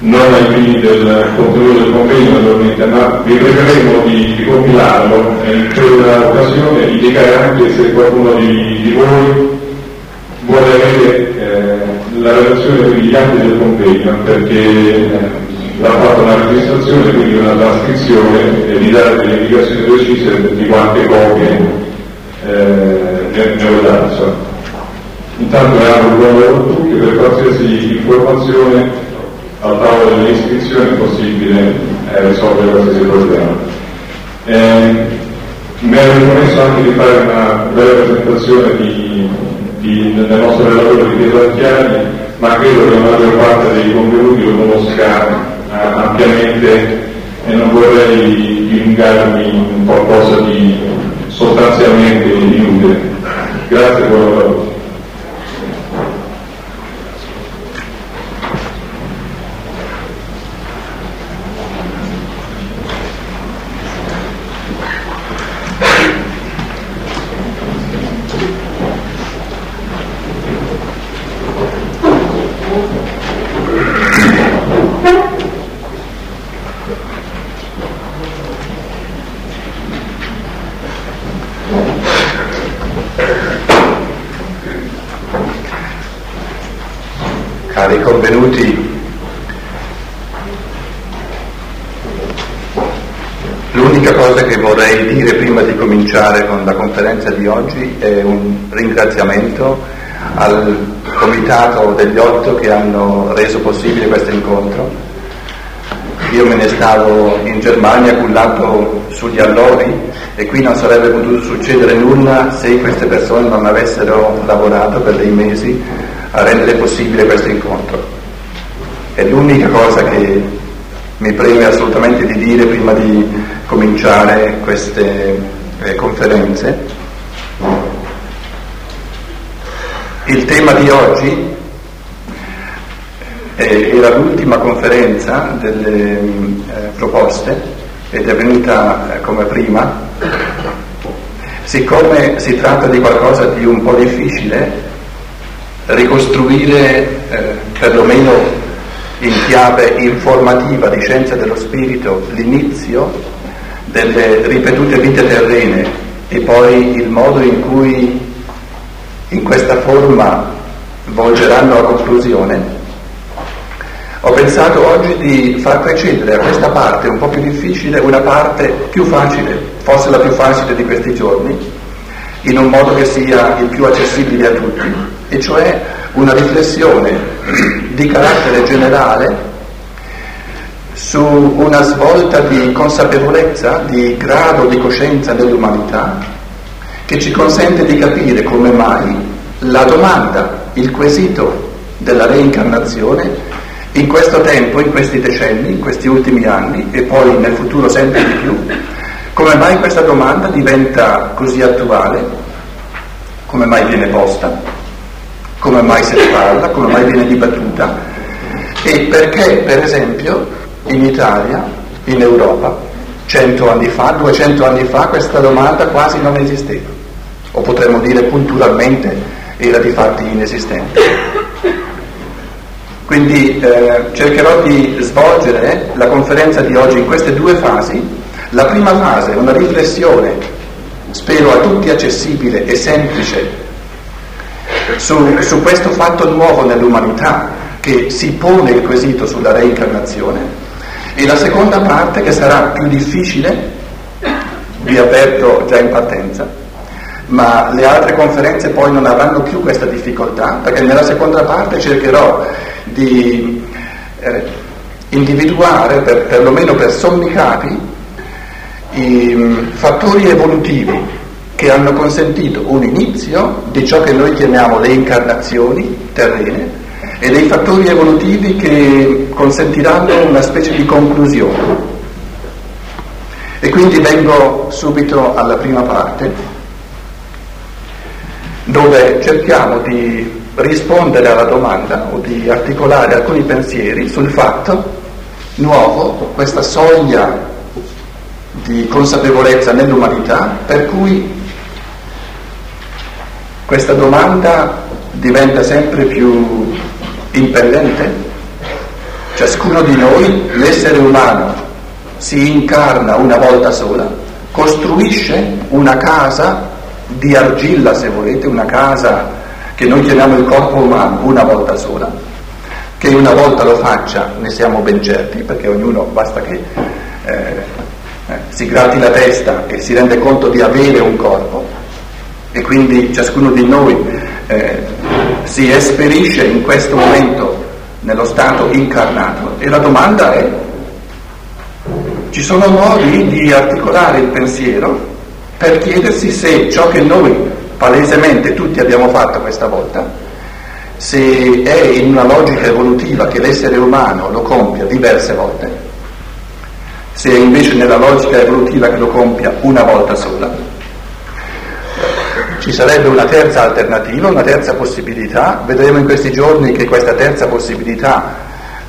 non ai fini del contenuto del convegno naturalmente, ma vi pregheremo di, di compilarlo e in quella occasione indicare anche se qualcuno di, di voi vuole avere eh, la relazione con gli atti del convegno perché eh, l'ha fatto una registrazione, quindi una trascrizione e di dare delle indicazioni precise di quante copie eh, ne, ho. Intanto le auguro a tutti per qualsiasi informazione al tavolo delle iscrizioni è possibile eh, risolvere qualsiasi problema. Eh, mi ero promesso anche di fare una breve presentazione di, di, del nostro relatore di Pietro Archiani, ma credo che la maggior parte dei contenuti lo conosca eh, ampiamente e non vorrei dilungarmi in qualcosa di sostanzialmente inutile. Grazie buon lavoro. convenuti. L'unica cosa che vorrei dire prima di cominciare con la conferenza di oggi è un ringraziamento al comitato degli otto che hanno reso possibile questo incontro. Io me ne stavo in Germania cullato sugli allori e qui non sarebbe potuto succedere nulla se queste persone non avessero lavorato per dei mesi a rendere possibile questo incontro. È l'unica cosa che mi preme assolutamente di dire prima di cominciare queste eh, conferenze. Il tema di oggi eh, era l'ultima conferenza delle eh, proposte ed è venuta eh, come prima. Siccome si tratta di qualcosa di un po' difficile, ricostruire eh, perlomeno in chiave informativa di scienza dello spirito l'inizio delle ripetute vite terrene e poi il modo in cui in questa forma volgeranno a conclusione, ho pensato oggi di far precedere a questa parte un po' più difficile una parte più facile, forse la più facile di questi giorni, in un modo che sia il più accessibile a tutti, e cioè una riflessione di carattere generale su una svolta di consapevolezza, di grado di coscienza dell'umanità, che ci consente di capire come mai la domanda, il quesito della reincarnazione in questo tempo, in questi decenni, in questi ultimi anni e poi nel futuro sempre di più, Come mai questa domanda diventa così attuale? Come mai viene posta? Come mai se ne parla? Come mai viene dibattuta? E perché, per esempio, in Italia, in Europa, cento anni fa, duecento anni fa, questa domanda quasi non esisteva, o potremmo dire culturalmente era di fatti inesistente. Quindi eh, cercherò di svolgere la conferenza di oggi in queste due fasi la prima fase una riflessione, spero a tutti accessibile e semplice, su, su questo fatto nuovo nell'umanità che si pone il quesito sulla reincarnazione e la seconda parte che sarà più difficile, vi avverto già in partenza, ma le altre conferenze poi non avranno più questa difficoltà perché nella seconda parte cercherò di eh, individuare, per, perlomeno per sommi capi, i mm, fattori evolutivi che hanno consentito un inizio di ciò che noi chiamiamo le incarnazioni terrene e dei fattori evolutivi che consentiranno una specie di conclusione. E quindi vengo subito alla prima parte, dove cerchiamo di rispondere alla domanda o di articolare alcuni pensieri sul fatto nuovo, questa soglia di consapevolezza nell'umanità per cui questa domanda diventa sempre più impellente. Ciascuno di noi, l'essere umano, si incarna una volta sola, costruisce una casa di argilla, se volete, una casa che noi chiamiamo il corpo umano una volta sola, che una volta lo faccia, ne siamo ben certi, perché ognuno basta che eh, eh, si gratti la testa e si rende conto di avere un corpo. E quindi ciascuno di noi eh, si esperisce in questo momento nello stato incarnato. E la domanda è ci sono modi di articolare il pensiero per chiedersi se ciò che noi palesemente tutti abbiamo fatto questa volta se è in una logica evolutiva che l'essere umano lo compia diverse volte se è invece nella logica evolutiva che lo compia una volta sola, ci sarebbe una terza alternativa, una terza possibilità. Vedremo in questi giorni che questa terza possibilità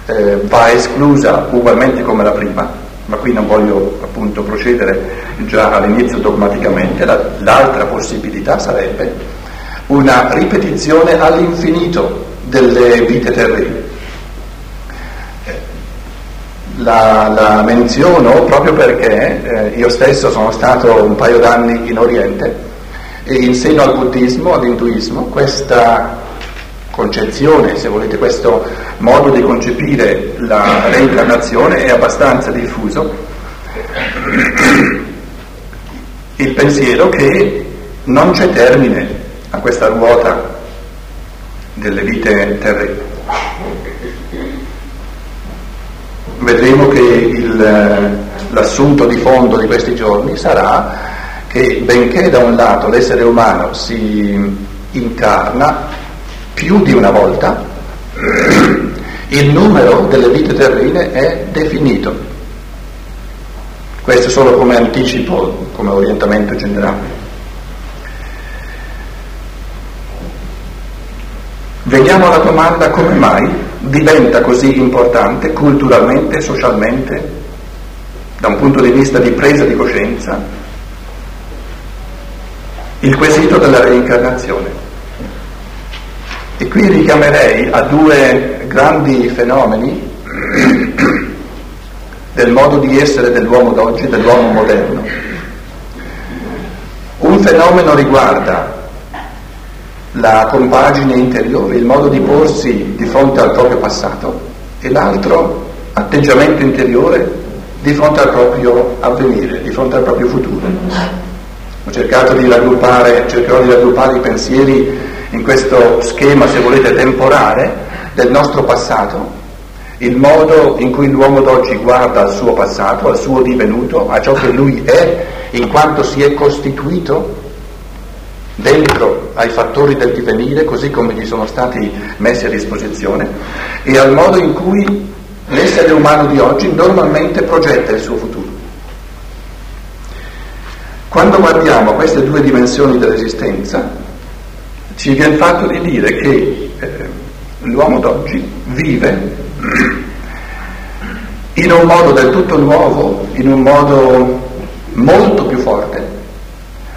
eh, va esclusa ugualmente come la prima, ma qui non voglio appunto procedere già all'inizio dogmaticamente. La, l'altra possibilità sarebbe una ripetizione all'infinito delle vite terrene la, la menziono proprio perché eh, io stesso sono stato un paio d'anni in Oriente e insegno al buddismo, all'induismo, questa concezione, se volete, questo modo di concepire la reincarnazione è abbastanza diffuso. Il pensiero che non c'è termine a questa ruota delle vite terrene vedremo che il, l'assunto di fondo di questi giorni sarà che benché da un lato l'essere umano si incarna più di una volta, il numero delle vite terrene è definito. Questo solo come anticipo, come orientamento generale. Veniamo alla domanda come mai diventa così importante culturalmente, socialmente, da un punto di vista di presa di coscienza, il quesito della reincarnazione. E qui richiamerei a due grandi fenomeni del modo di essere dell'uomo d'oggi, dell'uomo moderno. Un fenomeno riguarda la compagine interiore, il modo di porsi di fronte al proprio passato e l'altro atteggiamento interiore di fronte al proprio avvenire, di fronte al proprio futuro. Ho cercato di raggruppare, cercherò di raggruppare i pensieri in questo schema, se volete, temporale del nostro passato, il modo in cui l'uomo d'oggi guarda al suo passato, al suo divenuto, a ciò che lui è, in quanto si è costituito dentro ai fattori del divenire così come gli sono stati messi a disposizione e al modo in cui l'essere umano di oggi normalmente progetta il suo futuro. Quando guardiamo queste due dimensioni dell'esistenza, ci viene fatto di dire che eh, l'uomo d'oggi vive in un modo del tutto nuovo, in un modo molto più forte,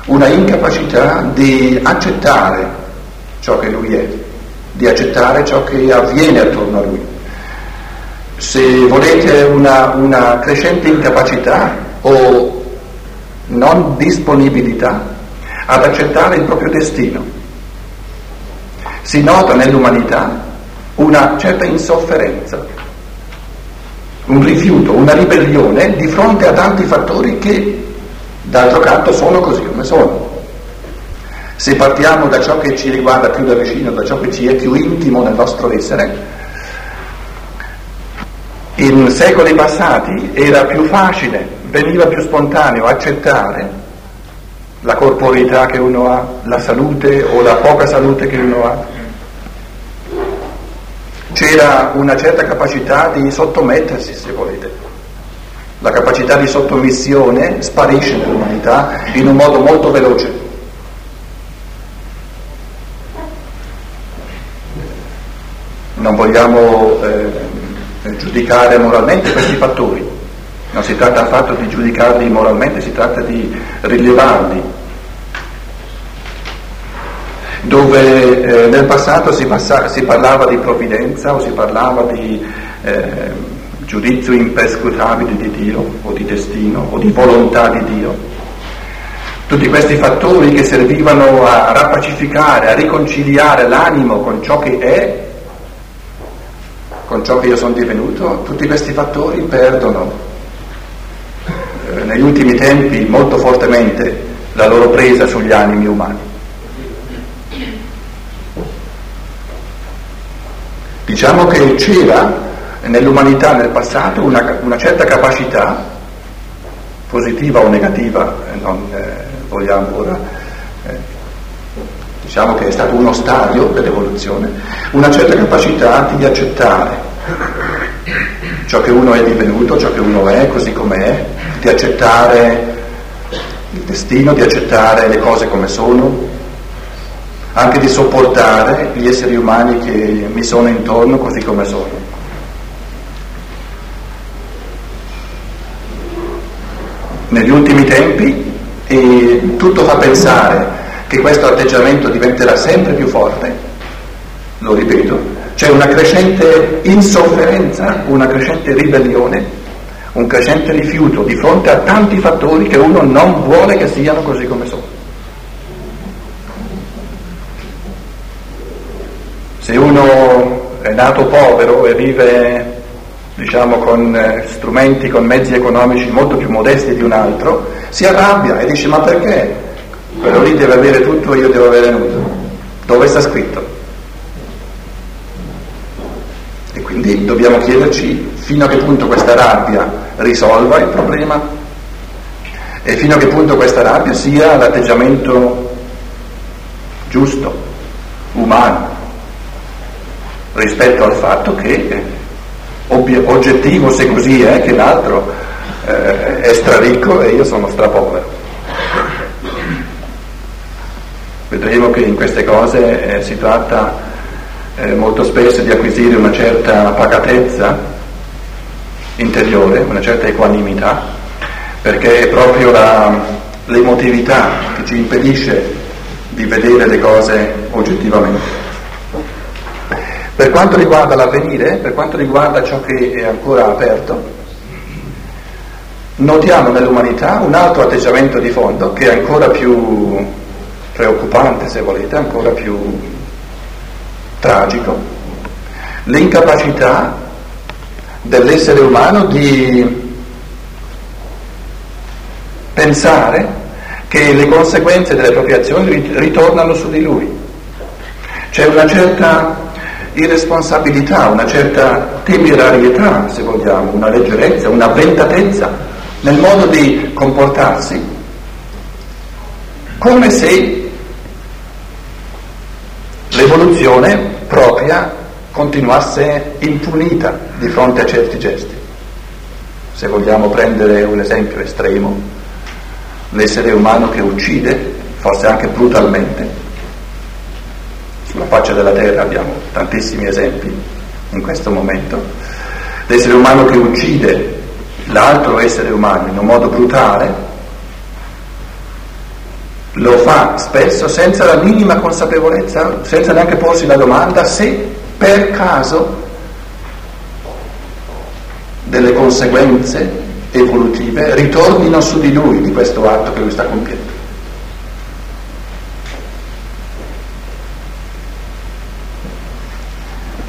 una incapacità di accettare ciò che lui è, di accettare ciò che avviene attorno a lui. Se volete una, una crescente incapacità o non disponibilità ad accettare il proprio destino. Si nota nell'umanità una certa insofferenza, un rifiuto, una ribellione di fronte a tanti fattori che d'altro canto sono così come sono. Se partiamo da ciò che ci riguarda più da vicino, da ciò che ci è più intimo nel nostro essere, in secoli passati era più facile, veniva più spontaneo accettare la corporeità che uno ha, la salute o la poca salute che uno ha. C'era una certa capacità di sottomettersi, se volete. La capacità di sottomissione sparisce nell'umanità in un modo molto veloce. Non vogliamo eh, giudicare moralmente questi fattori, non si tratta affatto di giudicarli moralmente, si tratta di rilevarli. Dove eh, nel passato si, passa, si, parlava di provvidenza o si parlava di eh, giudizio imperscrutabile di Dio o di destino o di volontà di Dio, tutti questi fattori che servivano a rappacificare, a riconciliare l'animo con ciò che è, con ciò che io sono divenuto, tutti questi fattori perdono eh, negli ultimi tempi molto fortemente la loro presa sugli animi umani. Diciamo che c'era nell'umanità nel passato una, una certa capacità, positiva o negativa, eh, non eh, vogliamo ora, eh, diciamo che è stato uno stadio dell'evoluzione, una certa capacità di accettare ciò che uno è divenuto, ciò che uno è, così come è, di accettare il destino, di accettare le cose come sono, anche di sopportare gli esseri umani che mi sono intorno così come sono. Negli ultimi tempi e tutto fa pensare che questo atteggiamento diventerà sempre più forte, lo ripeto, c'è una crescente insofferenza, una crescente ribellione un crescente rifiuto di fronte a tanti fattori che uno non vuole che siano così come sono. Se uno è nato povero e vive diciamo con eh, strumenti, con mezzi economici molto più modesti di un altro, si arrabbia e dice ma perché? Quello lì deve avere tutto e io devo avere nulla. Dove sta scritto? E quindi dobbiamo chiederci fino a che punto questa rabbia risolva il problema e fino a che punto questa rabbia sia l'atteggiamento giusto, umano, rispetto al fatto che oggettivo se così è che l'altro eh, è straricco e io sono strapovero. Vedremo che in queste cose eh, si tratta eh, molto spesso di acquisire una certa pacatezza interiore, una certa equanimità, perché è proprio la, l'emotività che ci impedisce di vedere le cose oggettivamente. Per quanto riguarda l'avvenire, per quanto riguarda ciò che è ancora aperto, notiamo nell'umanità un altro atteggiamento di fondo che è ancora più preoccupante, se volete, ancora più tragico, l'incapacità dell'essere umano di pensare che le conseguenze delle proprie azioni ritornano su di lui. C'è una certa irresponsabilità, una certa temerarietà, se vogliamo, una leggerezza, una ventatezza nel modo di comportarsi, come se l'evoluzione propria continuasse impunita di fronte a certi gesti. Se vogliamo prendere un esempio estremo, l'essere umano che uccide, forse anche brutalmente. Sulla faccia della terra abbiamo tantissimi esempi in questo momento. L'essere umano che uccide l'altro essere umano in un modo brutale, lo fa spesso senza la minima consapevolezza, senza neanche porsi la domanda se per caso delle conseguenze evolutive ritornino su di lui di questo atto che lui sta compiendo.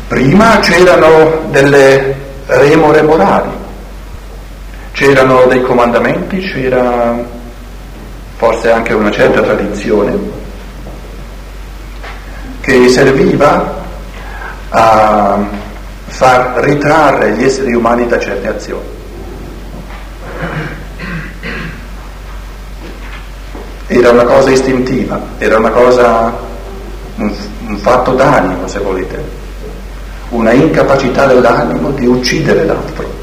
Prima c'erano delle remore morali, c'erano dei comandamenti, c'era forse anche una certa tradizione che serviva a far ritrarre gli esseri umani da certe azioni. Era una cosa istintiva, era una cosa, un, un fatto d'animo se volete, una incapacità dell'animo di uccidere l'altro.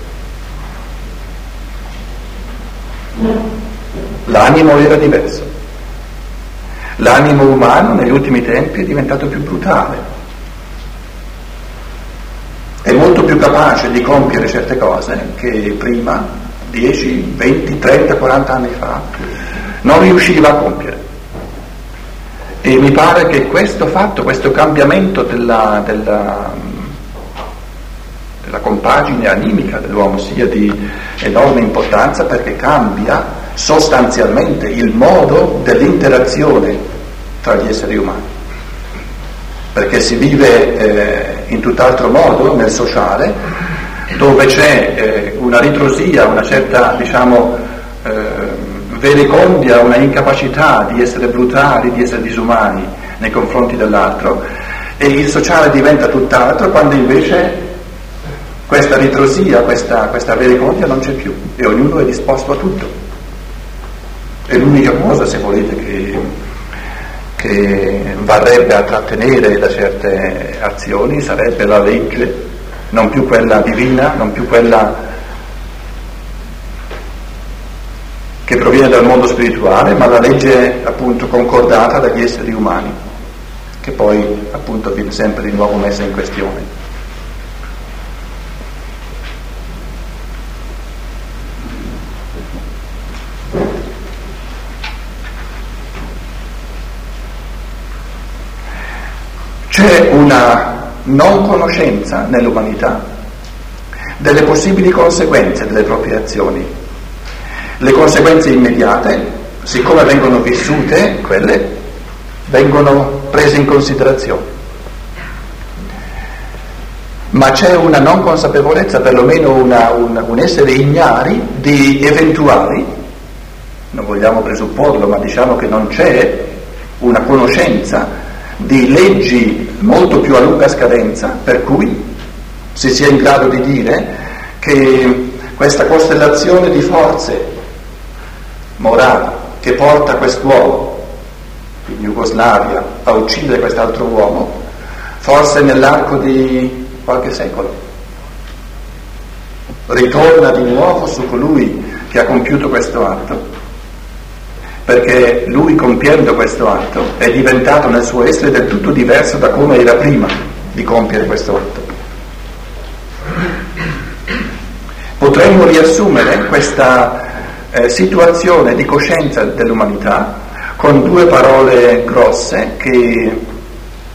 L'animo era diverso. L'animo umano negli ultimi tempi è diventato più brutale, è molto più capace di compiere certe cose che prima, 10, 20, 30, 40 anni fa, non riusciva a compiere. E mi pare che questo fatto, questo cambiamento della, della, della compagine animica dell'uomo sia di enorme importanza perché cambia sostanzialmente il modo dell'interazione tra gli esseri umani perché si vive eh, in tutt'altro modo nel sociale, dove c'è eh, una ritrosia, una certa, diciamo, eh, verecondia, una incapacità di essere brutali, di essere disumani nei confronti dell'altro, e il sociale diventa tutt'altro quando invece questa ritrosia, questa, questa verecondia non c'è più e ognuno è disposto a tutto. È l'unica cosa, se volete, che che varrebbe a trattenere da certe azioni sarebbe la legge, non più quella divina, non più quella che proviene dal mondo spirituale, ma la legge appunto concordata dagli esseri umani, che poi appunto viene sempre di nuovo messa in questione. C'è una non conoscenza nell'umanità delle possibili conseguenze delle proprie azioni. Le conseguenze immediate, siccome vengono vissute, quelle vengono prese in considerazione. Ma c'è una non consapevolezza, perlomeno una, un, un essere ignari di eventuali, non vogliamo presupporlo, ma diciamo che non c'è una conoscenza di leggi molto più a lunga scadenza, per cui si sia in grado di dire che questa costellazione di forze morali che porta quest'uomo in Jugoslavia a uccidere quest'altro uomo, forse nell'arco di qualche secolo, ritorna di nuovo su colui che ha compiuto questo atto perché lui compiendo questo atto è diventato nel suo essere del tutto diverso da come era prima di compiere questo atto. Potremmo riassumere questa eh, situazione di coscienza dell'umanità con due parole grosse che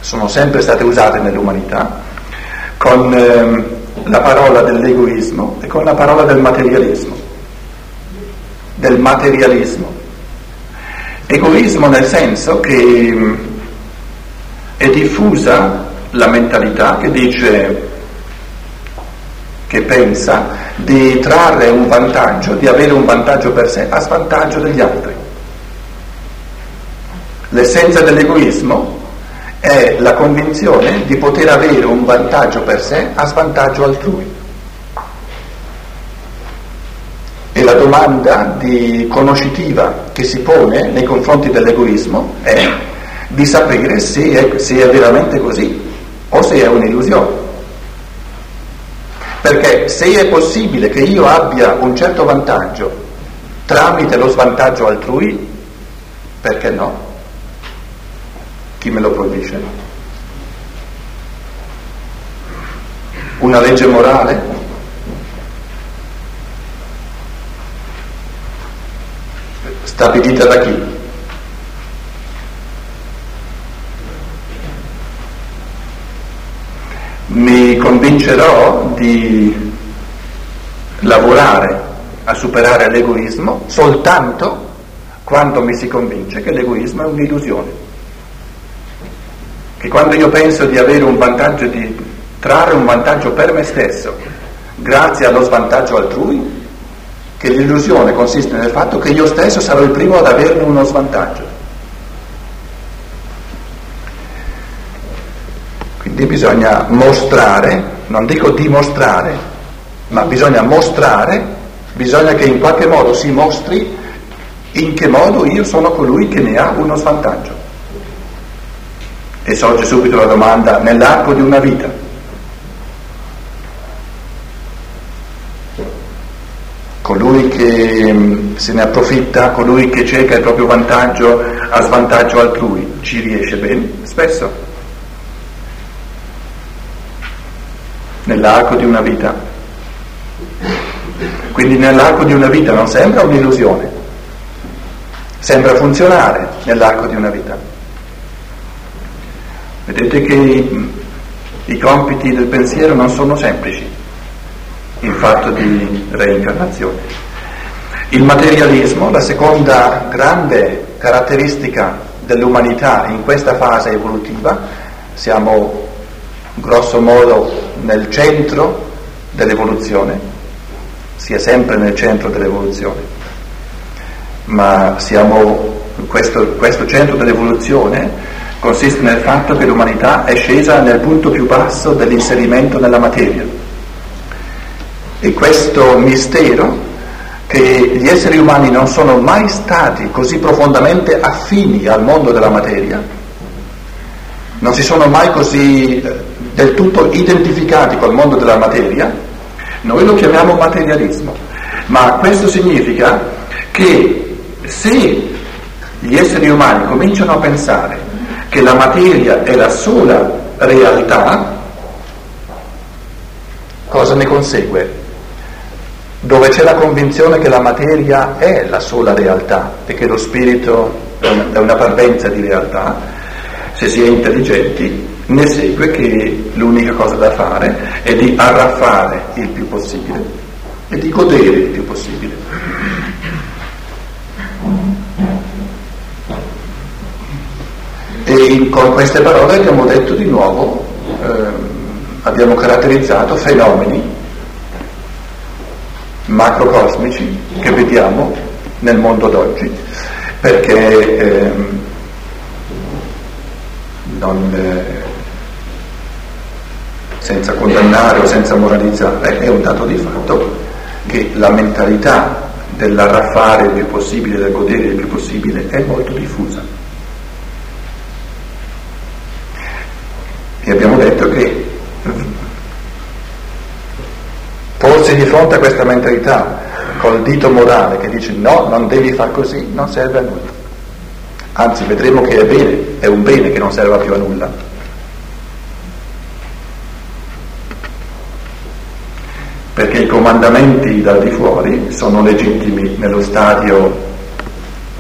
sono sempre state usate nell'umanità, con eh, la parola dell'egoismo e con la parola del materialismo. Del materialismo Egoismo nel senso che è diffusa la mentalità che dice, che pensa di trarre un vantaggio, di avere un vantaggio per sé a svantaggio degli altri. L'essenza dell'egoismo è la convinzione di poter avere un vantaggio per sé a svantaggio altrui. E la domanda di conoscitiva che si pone nei confronti dell'egoismo è di sapere se è, se è veramente così o se è un'illusione. Perché se è possibile che io abbia un certo vantaggio tra tramite lo svantaggio altrui, perché no? Chi me lo proibisce? Una legge morale? Stabilita da chi? mi convincerò di lavorare a superare l'egoismo soltanto quando mi si convince che l'egoismo è un'illusione. Che quando io penso di avere un vantaggio, di trarre un vantaggio per me stesso, grazie allo svantaggio altrui, che l'illusione consiste nel fatto che io stesso sarò il primo ad averne uno svantaggio. Quindi bisogna mostrare, non dico dimostrare, ma bisogna mostrare, bisogna che in qualche modo si mostri in che modo io sono colui che ne ha uno svantaggio. E sorge subito la domanda, nell'arco di una vita. Colui che mm, se ne approfitta, colui che cerca il proprio vantaggio a svantaggio altrui, ci riesce bene? Spesso. nell'arco di una vita. Quindi nell'arco di una vita non sembra un'illusione, sembra funzionare nell'arco di una vita. Vedete che i, i compiti del pensiero non sono semplici in fatto di reincarnazione. Il materialismo, la seconda grande caratteristica dell'umanità in questa fase evolutiva, siamo grosso modo nel centro dell'evoluzione, sia sempre nel centro dell'evoluzione, ma siamo, questo, questo centro dell'evoluzione consiste nel fatto che l'umanità è scesa nel punto più basso dell'inserimento nella materia. E questo mistero che gli esseri umani non sono mai stati così profondamente affini al mondo della materia, non si sono mai così eh, del tutto identificati col mondo della materia, noi lo chiamiamo materialismo. Ma questo significa che se gli esseri umani cominciano a pensare che la materia è la sola realtà, cosa ne consegue? Dove c'è la convinzione che la materia è la sola realtà e che lo spirito è una parvenza di realtà, se si è intelligenti, ne segue che l'unica cosa da fare è di arraffare il più possibile e di godere il più possibile. E con queste parole abbiamo detto di nuovo, eh, abbiamo caratterizzato fenomeni macrocosmici che vediamo nel mondo d'oggi, perché eh, non, eh, senza condannare o senza moralizzare, è un dato di fatto che la mentalità dell'arraffare il più possibile, del godere il più possibile, è molto diffusa. E abbiamo detto che porsi di fronte a questa mentalità col dito morale che dice no, non devi far così, non serve a nulla. Anzi, vedremo che è bene, è un bene che non serva più a nulla. perché i comandamenti dal di fuori sono legittimi nello stadio,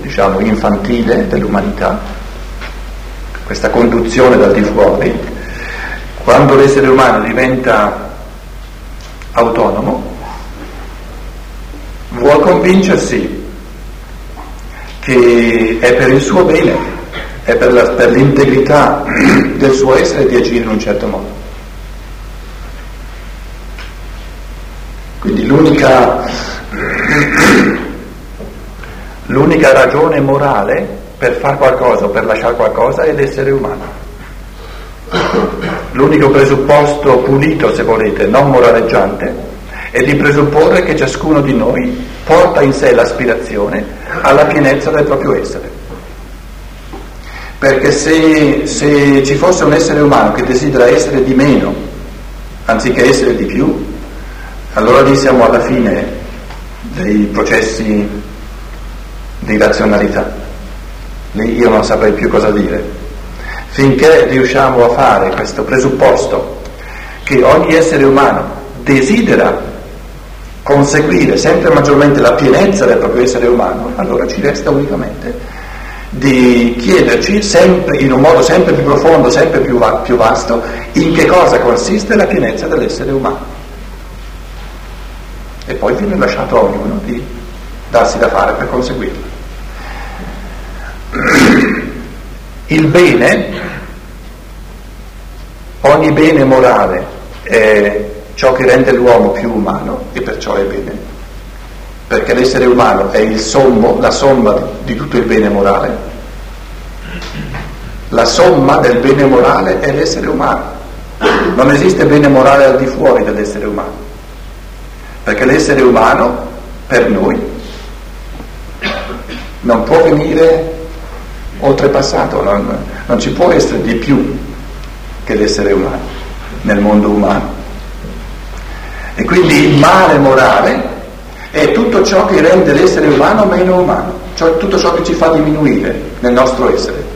diciamo, infantile dell'umanità, questa conduzione dal di fuori, quando l'essere umano diventa autonomo, vuol convincersi che è per il suo bene, è per, la, per l'integrità del suo essere di agire in un certo modo. Quindi l'unica, l'unica ragione morale per fare qualcosa o per lasciare qualcosa è l'essere umano. L'unico presupposto pulito, se volete, non moraleggiante, è di presupporre che ciascuno di noi porta in sé l'aspirazione alla pienezza del proprio essere. Perché se, se ci fosse un essere umano che desidera essere di meno, anziché essere di più, allora lì siamo alla fine dei processi di razionalità. Lì io non saprei più cosa dire. Finché riusciamo a fare questo presupposto che ogni essere umano desidera conseguire sempre maggiormente la pienezza del proprio essere umano, allora ci resta unicamente di chiederci sempre, in un modo sempre più profondo, sempre più, va, più vasto, in che cosa consiste la pienezza dell'essere umano. E poi viene lasciato a ognuno di darsi da fare per conseguirlo. Il bene, ogni bene morale è ciò che rende l'uomo più umano e perciò è bene, perché l'essere umano è il sommo, la somma di tutto il bene morale. La somma del bene morale è l'essere umano. Non esiste bene morale al di fuori dell'essere umano, perché l'essere umano per noi non può venire oltrepassato, non, non ci può essere di più che l'essere umano nel mondo umano. E quindi il male morale è tutto ciò che rende l'essere umano meno umano, cioè tutto ciò che ci fa diminuire nel nostro essere.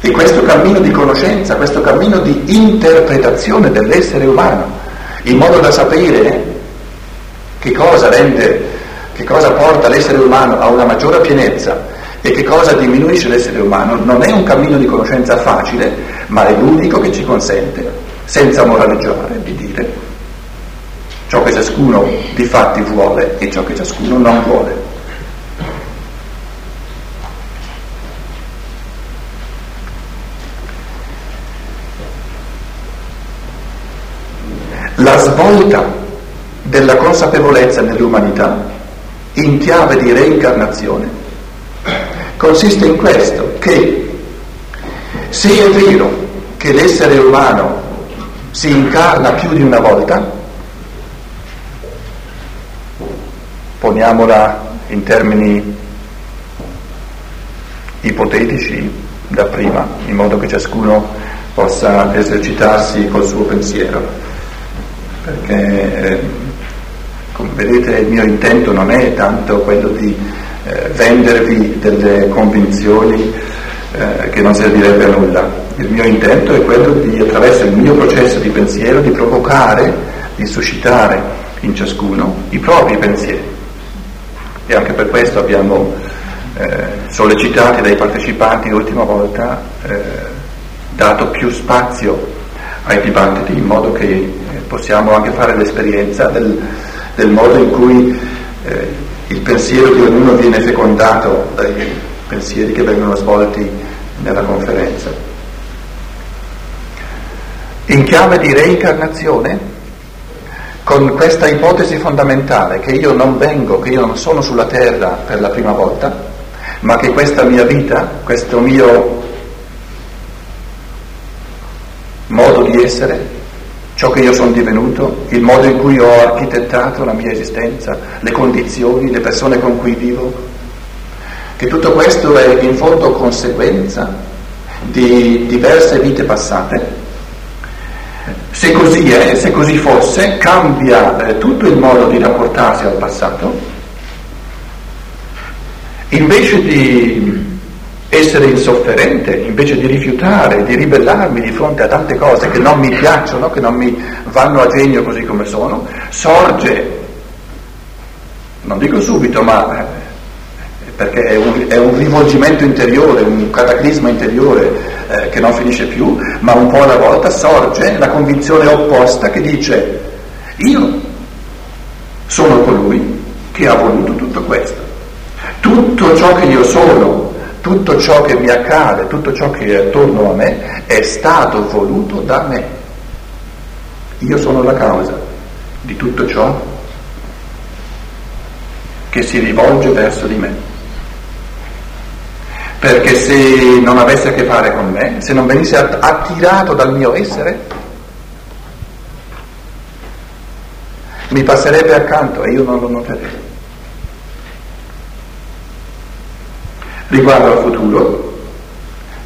E questo cammino di conoscenza, questo cammino di interpretazione dell'essere umano, in modo da sapere che cosa rende, che cosa porta l'essere umano a una maggiore pienezza e che cosa diminuisce l'essere umano, non è un cammino di conoscenza facile, ma è l'unico che ci consente senza moraleggiare, di dire ciò che ciascuno di fatti vuole e ciò che ciascuno non vuole. La svolta della consapevolezza nell'umanità in chiave di reincarnazione. Consiste in questo, che se è vero che l'essere umano si incarna più di una volta, poniamola in termini ipotetici da prima, in modo che ciascuno possa esercitarsi col suo pensiero, perché eh, vedete il mio intento non è tanto quello di eh, vendervi delle convinzioni eh, che non servirebbe a nulla, il mio intento è quello di, attraverso il mio processo di pensiero, di provocare, di suscitare in ciascuno i propri pensieri. E anche per questo abbiamo eh, sollecitati dai partecipanti l'ultima volta, eh, dato più spazio ai dibattiti, in modo che eh, possiamo anche fare l'esperienza del, del modo in cui eh, il pensiero di ognuno viene fecondato dai pensieri che vengono svolti nella conferenza. In chiave di reincarnazione, con questa ipotesi fondamentale che io non vengo, che io non sono sulla terra per la prima volta, ma che questa mia vita, questo mio modo di essere, ciò che io sono divenuto, il modo in cui ho architettato la mia esistenza, le condizioni, le persone con cui vivo, che tutto questo è in fondo conseguenza di diverse vite passate se così è, se così fosse, cambia eh, tutto il modo di rapportarsi al passato. Invece di essere insofferente, invece di rifiutare, di ribellarmi di fronte a tante cose che non mi piacciono, che non mi vanno a genio così come sono, sorge, non dico subito, ma eh, perché è un, è un rivolgimento interiore, un cataclisma interiore eh, che non finisce più, ma un po' alla volta sorge la convinzione opposta che dice io sono colui che ha voluto tutto questo. Tutto ciò che io sono, tutto ciò che mi accade, tutto ciò che è attorno a me è stato voluto da me. Io sono la causa di tutto ciò che si rivolge verso di me perché se non avesse a che fare con me, se non venisse attirato dal mio essere, mi passerebbe accanto e io non lo noterei. Riguardo al futuro,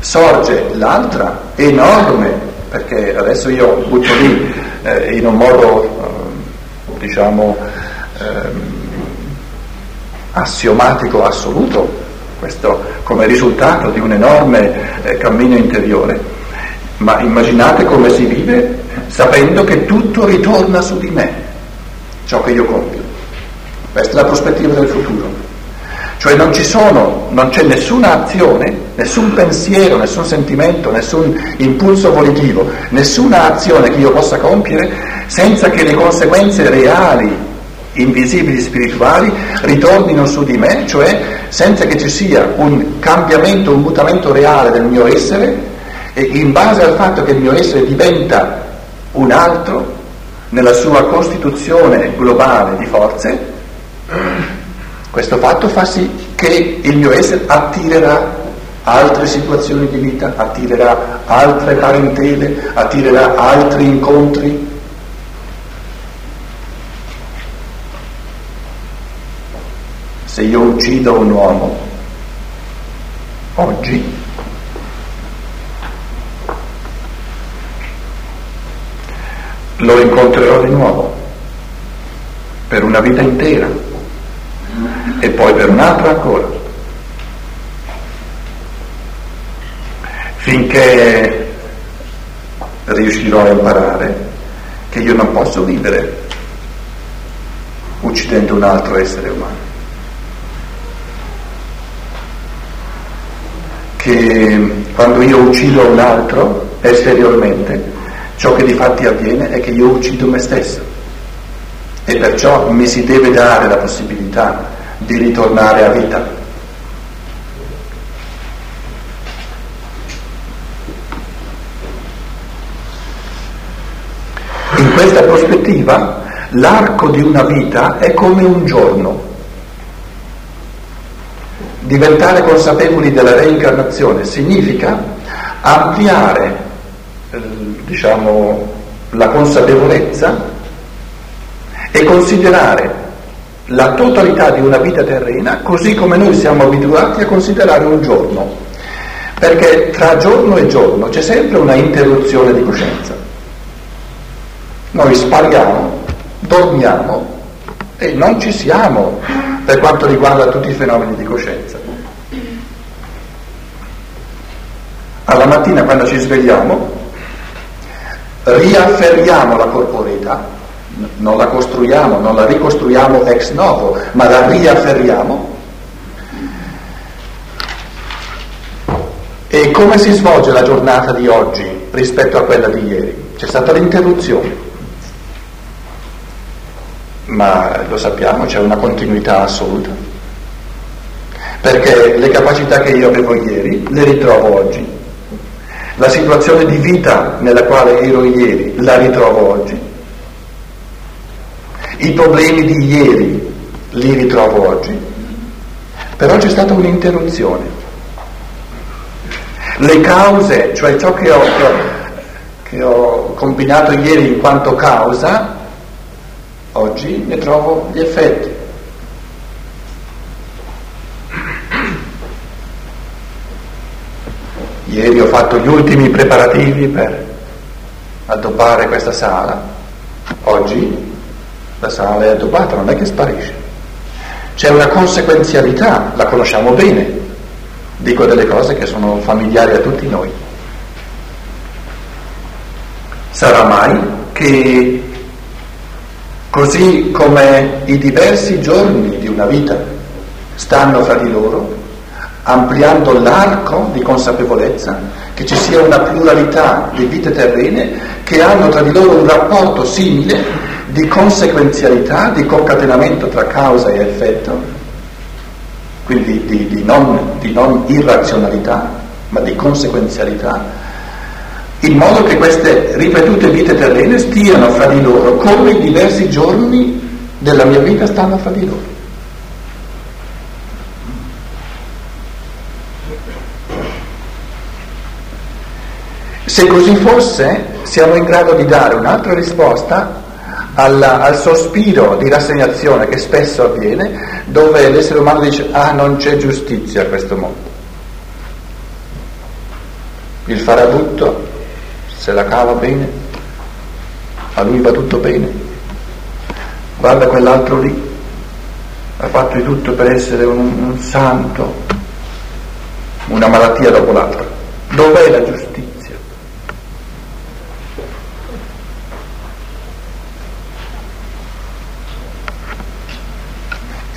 sorge l'altra enorme, perché adesso io butto lì eh, in un modo, eh, diciamo, eh, assiomatico assoluto, questo come risultato di un enorme eh, cammino interiore, ma immaginate come si vive sapendo che tutto ritorna su di me, ciò che io compio. Questa è la prospettiva del futuro. Cioè non sono, non c'è nessuna azione, nessun pensiero, nessun sentimento, nessun impulso volitivo, nessuna azione che io possa compiere senza che le conseguenze reali, invisibili, spirituali ritornino su di me, cioè senza che ci sia un cambiamento, un mutamento reale del mio essere e in base al fatto che il mio essere diventa un altro nella sua costituzione globale di forze, questo fatto fa sì che il mio essere attirerà altre situazioni di vita, attirerà altre parentele, attirerà altri incontri. Se io uccido un uomo oggi, lo incontrerò di nuovo per una vita intera e poi per un'altra ancora. Finché riuscirò a imparare che io non posso vivere uccidendo un altro essere umano. Che quando io uccido un altro esteriormente, ciò che di fatti avviene è che io uccido me stesso e perciò mi si deve dare la possibilità di ritornare a vita. In questa prospettiva l'arco di una vita è come un giorno. Diventare consapevoli della reincarnazione significa ampliare eh, diciamo, la consapevolezza e considerare la totalità di una vita terrena così come noi siamo abituati a considerare un giorno, perché tra giorno e giorno c'è sempre una interruzione di coscienza. Noi spariamo, dormiamo e non ci siamo per quanto riguarda tutti i fenomeni di coscienza. Alla mattina quando ci svegliamo riafferriamo la corporeità non la costruiamo, non la ricostruiamo ex novo, ma la riafferriamo. E come si svolge la giornata di oggi rispetto a quella di ieri? C'è stata l'interruzione, ma lo sappiamo, c'è una continuità assoluta, perché le capacità che io avevo ieri le ritrovo oggi, la situazione di vita nella quale ero ieri la ritrovo oggi i problemi di ieri li ritrovo oggi, però c'è stata un'interruzione. Le cause, cioè ciò che ho, che ho, che ho combinato ieri in quanto causa, oggi ne trovo gli effetti. Ieri ho fatto gli ultimi preparativi per addobbare questa sala, oggi la sala è addobbata, non è che sparisce. C'è una conseguenzialità, la conosciamo bene, dico delle cose che sono familiari a tutti noi. Sarà mai che così come i diversi giorni di una vita stanno fra di loro, ampliando l'arco di consapevolezza, che ci sia una pluralità di vite terrene che hanno tra di loro un rapporto simile di conseguenzialità, di concatenamento tra causa e effetto, quindi di, di, non, di non irrazionalità, ma di conseguenzialità, in modo che queste ripetute vite terrene stiano fra di loro come i diversi giorni della mia vita stanno fra di loro. Se così fosse, siamo in grado di dare un'altra risposta al, al, sospiro di rassegnazione che spesso avviene, dove l'essere umano dice ah non c'è giustizia a questo mondo. Il farabutto se la cava bene, a lui va tutto bene, guarda quell'altro lì, ha fatto di tutto per essere un, un santo, una malattia dopo l'altra. Dov'è la giustizia?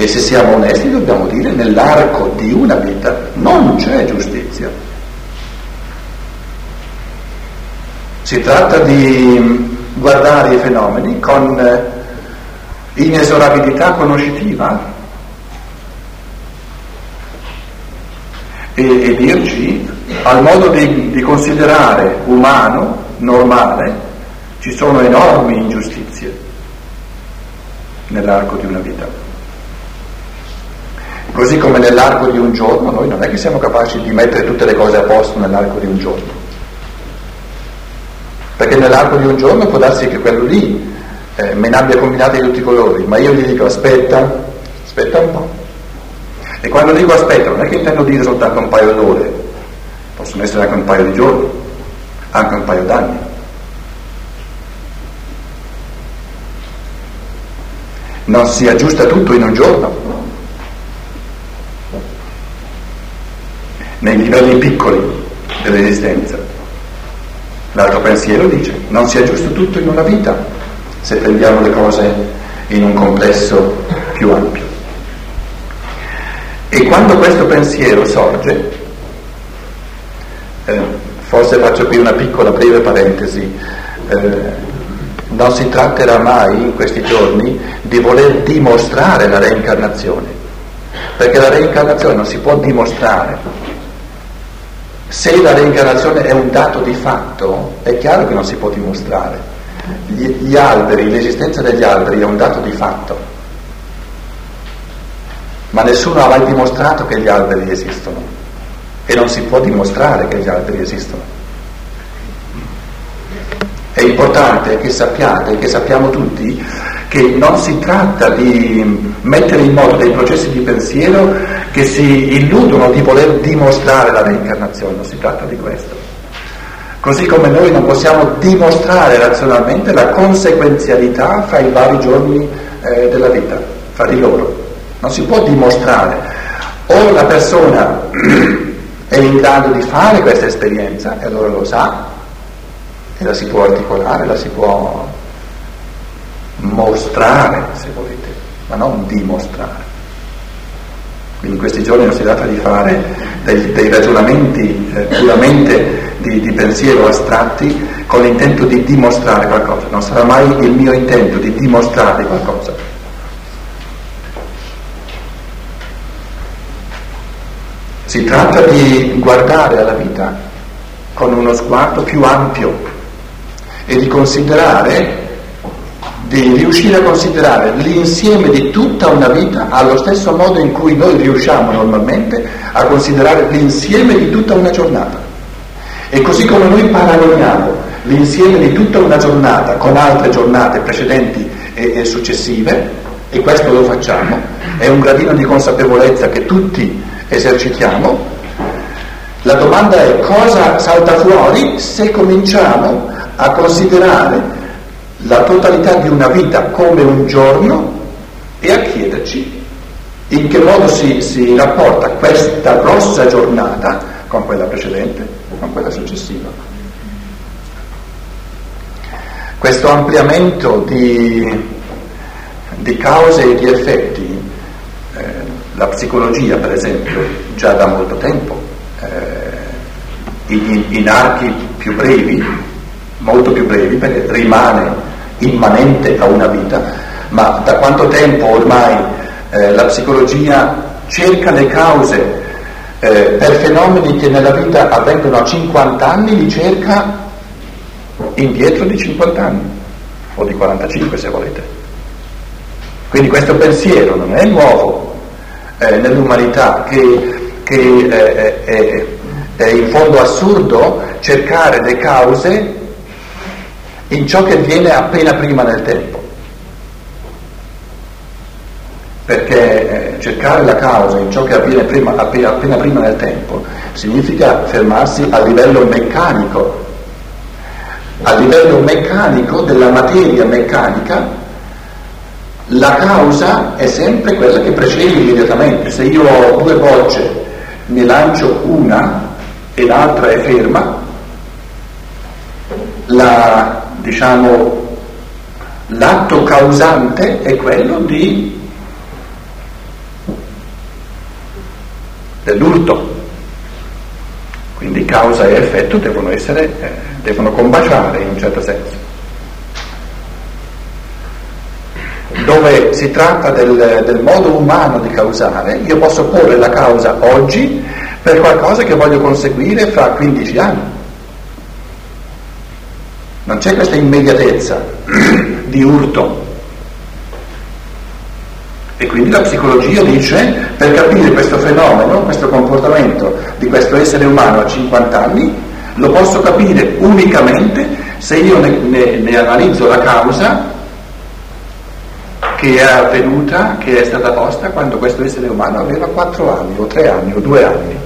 E se siamo onesti dobbiamo dire nell'arco di una vita non c'è giustizia. Si tratta di guardare i fenomeni con inesorabilità conoscitiva e, e dirci al modo di, di considerare umano, normale, ci sono enormi ingiustizie nell'arco di una vita. Così come nell'arco di un giorno noi non è che siamo capaci di mettere tutte le cose a posto nell'arco di un giorno. Perché nell'arco di un giorno può darsi che quello lì eh, me ne abbia combinati di tutti i colori, ma io gli dico aspetta, aspetta un po'. E quando dico aspetta non è che intendo dire soltanto un paio d'ore, possono essere anche un paio di giorni, anche un paio d'anni. Non si aggiusta tutto in un giorno. Nei livelli piccoli dell'esistenza. L'altro pensiero dice, non si aggiusta tutto in una vita, se prendiamo le cose in un complesso più ampio. E quando questo pensiero sorge, eh, forse faccio qui una piccola breve parentesi, eh, non si tratterà mai in questi giorni di voler dimostrare la reincarnazione, perché la reincarnazione non si può dimostrare. Se la reincarnazione è un dato di fatto, è chiaro che non si può dimostrare. Gli, gli alberi, l'esistenza degli alberi è un dato di fatto ma nessuno ha mai dimostrato che gli alberi esistono e non si può dimostrare che gli alberi esistono. È importante che sappiate, che sappiamo tutti, che non si tratta di mettere in moto dei processi di pensiero che si illudono di voler dimostrare la reincarnazione, non si tratta di questo. Così come noi non possiamo dimostrare razionalmente la conseguenzialità fra i vari giorni eh, della vita, fra di loro non si può dimostrare. O la persona è in grado di fare questa esperienza e allora lo sa e la si può articolare, la si può mostrare se volete, ma non dimostrare. Quindi in questi giorni non si tratta di fare dei, dei ragionamenti eh, puramente di, di, pensiero astratti con l'intento di dimostrare qualcosa, non sarà mai il mio intento di dimostrare qualcosa. Si tratta di guardare alla vita con uno sguardo più ampio e di considerare, di riuscire a considerare l'insieme di tutta una vita allo stesso modo in cui noi riusciamo normalmente a considerare l'insieme di tutta una giornata. E così come noi paragoniamo l'insieme di tutta una giornata con altre giornate precedenti e, e successive, e questo lo facciamo, è un gradino di consapevolezza che tutti esercitiamo, la domanda è cosa salta fuori se cominciamo a considerare la totalità di una vita come un giorno e a chiederci in che modo si, si rapporta questa grossa giornata con quella precedente, con quella successiva. Questo ampliamento di, di cause e di effetti la psicologia, per esempio, già da molto tempo, eh, in, in, archi più brevi, molto più brevi, perché rimane immanente a una vita, ma da quanto tempo ormai eh, la psicologia cerca le cause eh, per fenomeni che nella vita avvengono a 50 anni, li cerca indietro di 50 anni, o di 45 se volete. Quindi questo pensiero non è nuovo, eh, nell'umanità che, che eh, è, è in fondo assurdo cercare le cause in ciò che avviene appena prima nel tempo. Perché eh, cercare la causa in ciò che avviene prima, appena, appena prima nel tempo significa fermarsi a livello meccanico, a livello meccanico della materia meccanica la causa è sempre quella che precede immediatamente. Se io ho due bocce, ne lancio una e l'altra è ferma, la, diciamo, l'atto causante è quello di, dell'urto. Quindi causa e effetto devono, essere, eh, devono combaciare in un certo senso. Dove si tratta del, del modo umano di causare, io posso porre la causa oggi per qualcosa che voglio conseguire fra 15 anni. Non c'è questa immediatezza di urto. E quindi la psicologia dice, per capire questo fenomeno, questo comportamento di questo essere umano a 50 anni, lo posso capire unicamente se io ne, ne, ne analizzo la causa che è avvenuta, che è stata posta quando questo essere umano aveva 4 anni, o 3 anni, o 2 anni.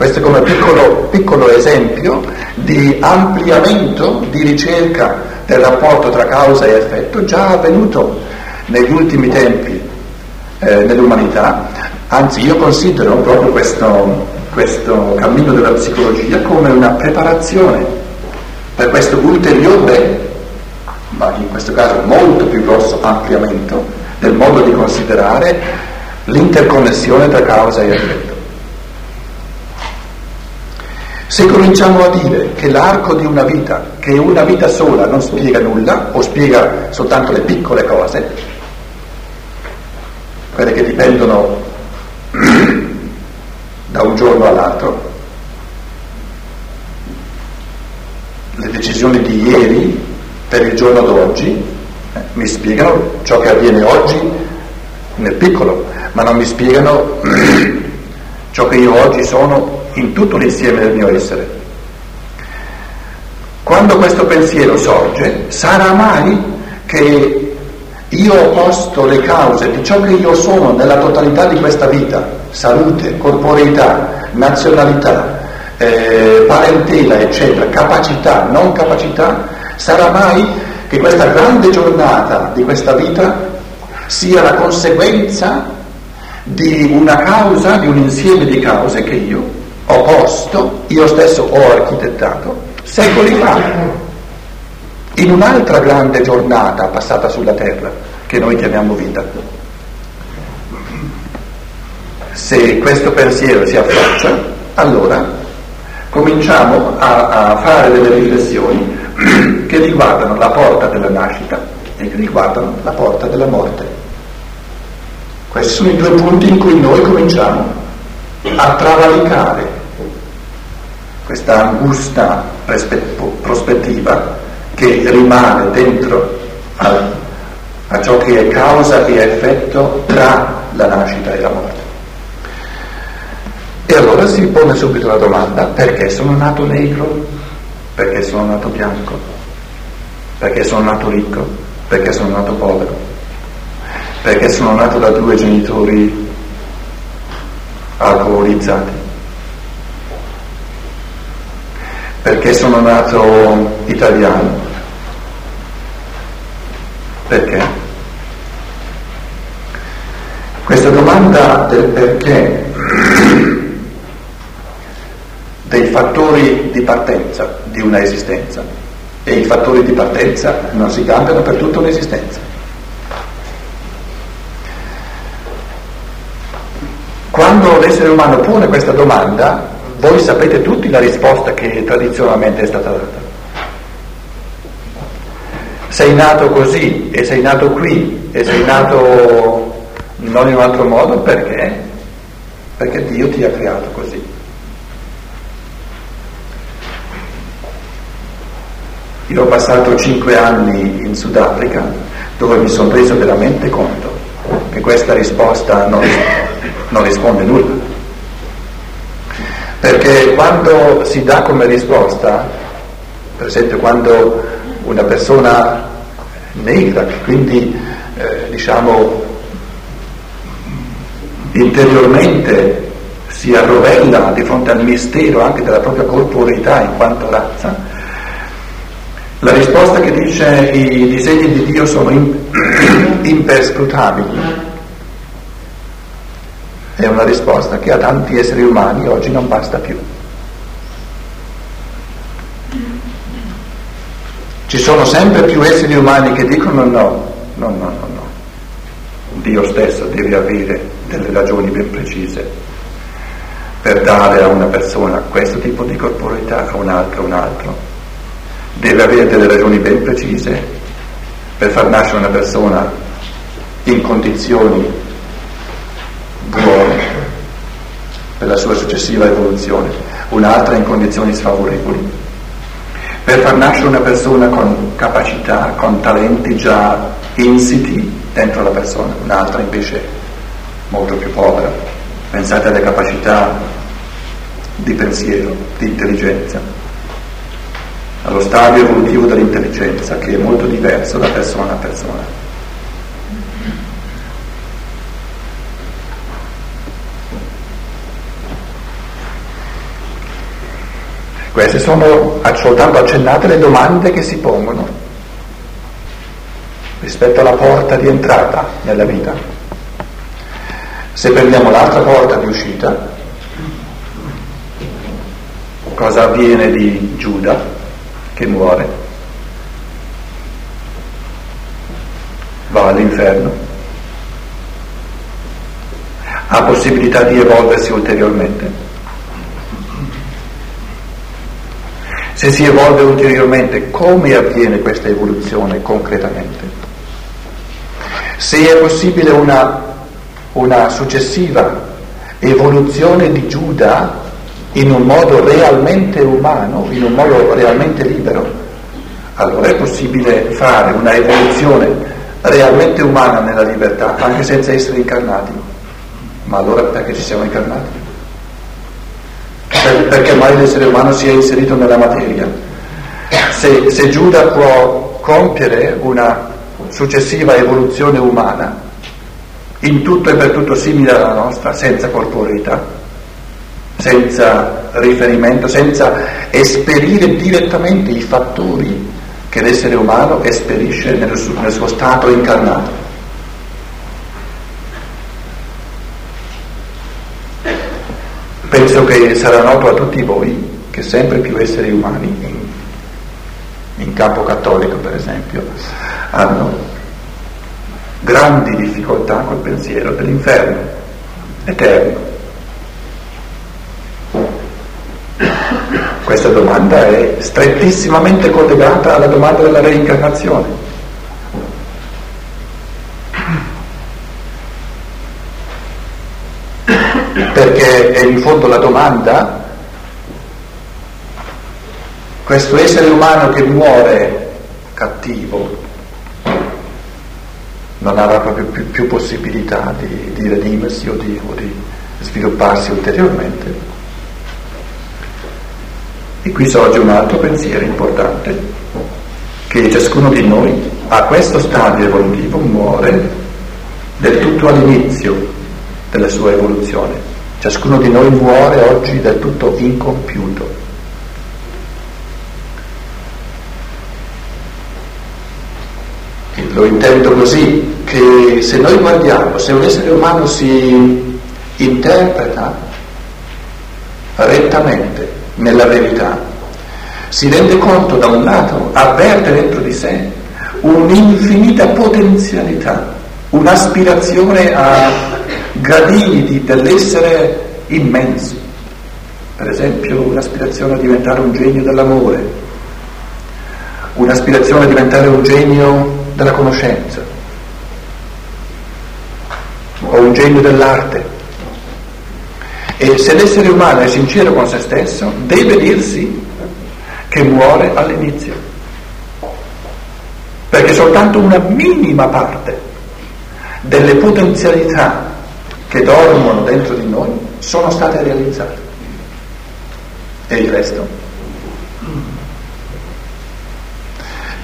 Questo è come piccolo, piccolo esempio di ampliamento di ricerca del rapporto tra causa e effetto già avvenuto negli ultimi tempi eh, nell'umanità. Anzi, io considero proprio questo, questo cammino della psicologia come una preparazione per questo ulteriore, ma in questo caso molto più grosso ampliamento del modo di considerare l'interconnessione tra causa e effetto. Se cominciamo a dire che l'arco di una vita, che una vita sola non spiega nulla o spiega soltanto le piccole cose, quelle che dipendono da un giorno all'altro, le decisioni di ieri per il giorno d'oggi eh, mi spiegano ciò che avviene oggi nel piccolo, ma non mi spiegano ciò che io oggi sono in tutto l'insieme del mio essere. Quando questo pensiero sorge, sarà mai che io ho posto le cause di ciò che io sono nella totalità di questa vita, salute, corporeità, nazionalità, eh, parentela, eccetera, capacità, non capacità, sarà mai che questa grande giornata di questa vita sia la conseguenza di una causa, di un insieme di cause che io ho posto, io stesso ho architettato, secoli fa, in un'altra grande giornata passata sulla terra, che noi chiamiamo vita. Se questo pensiero si affaccia, allora cominciamo a, a fare delle riflessioni che riguardano la porta della nascita e che riguardano la porta della morte. Questi sono i due punti in cui noi cominciamo a travalicare questa angusta prospettiva che rimane dentro a, a ciò che è causa e effetto tra la nascita e la morte. E allora si pone subito la domanda, perché sono nato negro? Perché sono nato bianco? Perché sono nato ricco? Perché sono nato povero? Perché sono nato da due genitori alcolizzati? Perché sono nato italiano? Perché? Questa domanda del perché dei fattori di partenza di una esistenza e i fattori di partenza non si cambiano per tutta un'esistenza. Quando l'essere umano pone questa domanda, voi sapete tutti la risposta che tradizionalmente è stata data. Sei nato così e sei nato qui e sei nato non in un altro modo perché? Perché Dio ti ha creato così. Io ho passato cinque anni in Sudafrica dove mi sono reso veramente conto che questa risposta non, non risponde nulla. Perché quando si dà come risposta, per esempio quando una persona negra, quindi eh, diciamo interiormente si arrovella di fronte al mistero anche della propria corporeità in quanto razza, La risposta che dice i disegni di Dio sono imperscrutabili è una risposta che a tanti esseri umani oggi non basta più. Ci sono sempre più esseri umani che dicono no, no, no, no, no. Dio stesso deve avere delle ragioni ben precise per dare a una persona questo tipo di corporalità, a un altro un altro deve avere delle ragioni ben precise per far nascere una persona in condizioni buone per la sua successiva evoluzione, un'altra in condizioni sfavorevoli. Per far nascere una persona con capacità, con talenti già insiti dentro la persona, un'altra invece molto più povera. Pensate alle capacità di pensiero, di intelligenza allo stadio evolutivo dell'intelligenza che è molto diverso da persona a persona. Queste sono soltanto accennate le domande che si pongono rispetto alla porta di entrata nella vita. Se prendiamo l'altra porta di uscita, cosa avviene di Giuda? che muore, va all'inferno, ha possibilità di evolversi ulteriormente. Se si evolve ulteriormente, come avviene questa evoluzione concretamente? Se è possibile una, una successiva evoluzione di Giuda in un modo realmente umano, in un modo realmente libero, allora è possibile fare una evoluzione realmente umana nella libertà, anche senza essere incarnati. Ma allora perché ci siamo incarnati? Per, perché mai l'essere umano si è inserito nella materia? Se, se Giuda può compiere una successiva evoluzione umana, in tutto e per tutto simile alla nostra, senza corporeità, senza riferimento, senza esperire direttamente i fattori che l'essere umano esperisce nel suo, nel suo stato incarnato. Penso che sarà noto a tutti voi che sempre più esseri umani, in, in campo cattolico per esempio, hanno grandi difficoltà col pensiero dell'inferno eterno Questa domanda è strettissimamente collegata alla domanda della reincarnazione. Perché è in fondo la domanda, questo essere umano che muore cattivo non avrà proprio più, più possibilità di, di redimersi o di, o di svilupparsi ulteriormente. E qui sorge un altro pensiero importante, che ciascuno di noi a questo stadio evolutivo muore del tutto all'inizio della sua evoluzione. Ciascuno di noi muore oggi del tutto incompiuto. Lo intendo così, che se noi guardiamo, se un essere umano si interpreta rettamente nella verità, si rende conto da un lato, avverte dentro di sé un'infinita potenzialità, un'aspirazione a gradini dell'essere immenso, per esempio un'aspirazione a diventare un genio dell'amore, un'aspirazione a diventare un genio della conoscenza. O un genio dell'arte. E se l'essere umano è sincero con se stesso, deve dirsi che muore all'inizio. Perché soltanto una minima parte delle potenzialità che dormono dentro di noi sono state realizzate. E il resto?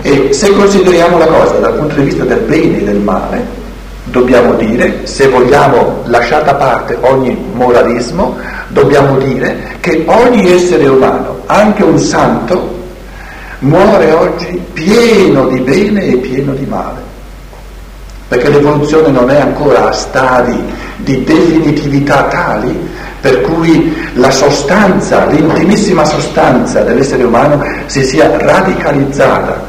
E se consideriamo la cosa dal punto di vista del bene e del male, dobbiamo dire, se vogliamo lasciare da parte ogni moralismo, dobbiamo dire che ogni essere umano, anche un santo, muore oggi pieno di bene e pieno di male, perché l'evoluzione non è ancora a stadi di definitività tali per cui la sostanza, l'intimissima sostanza dell'essere umano si sia radicalizzata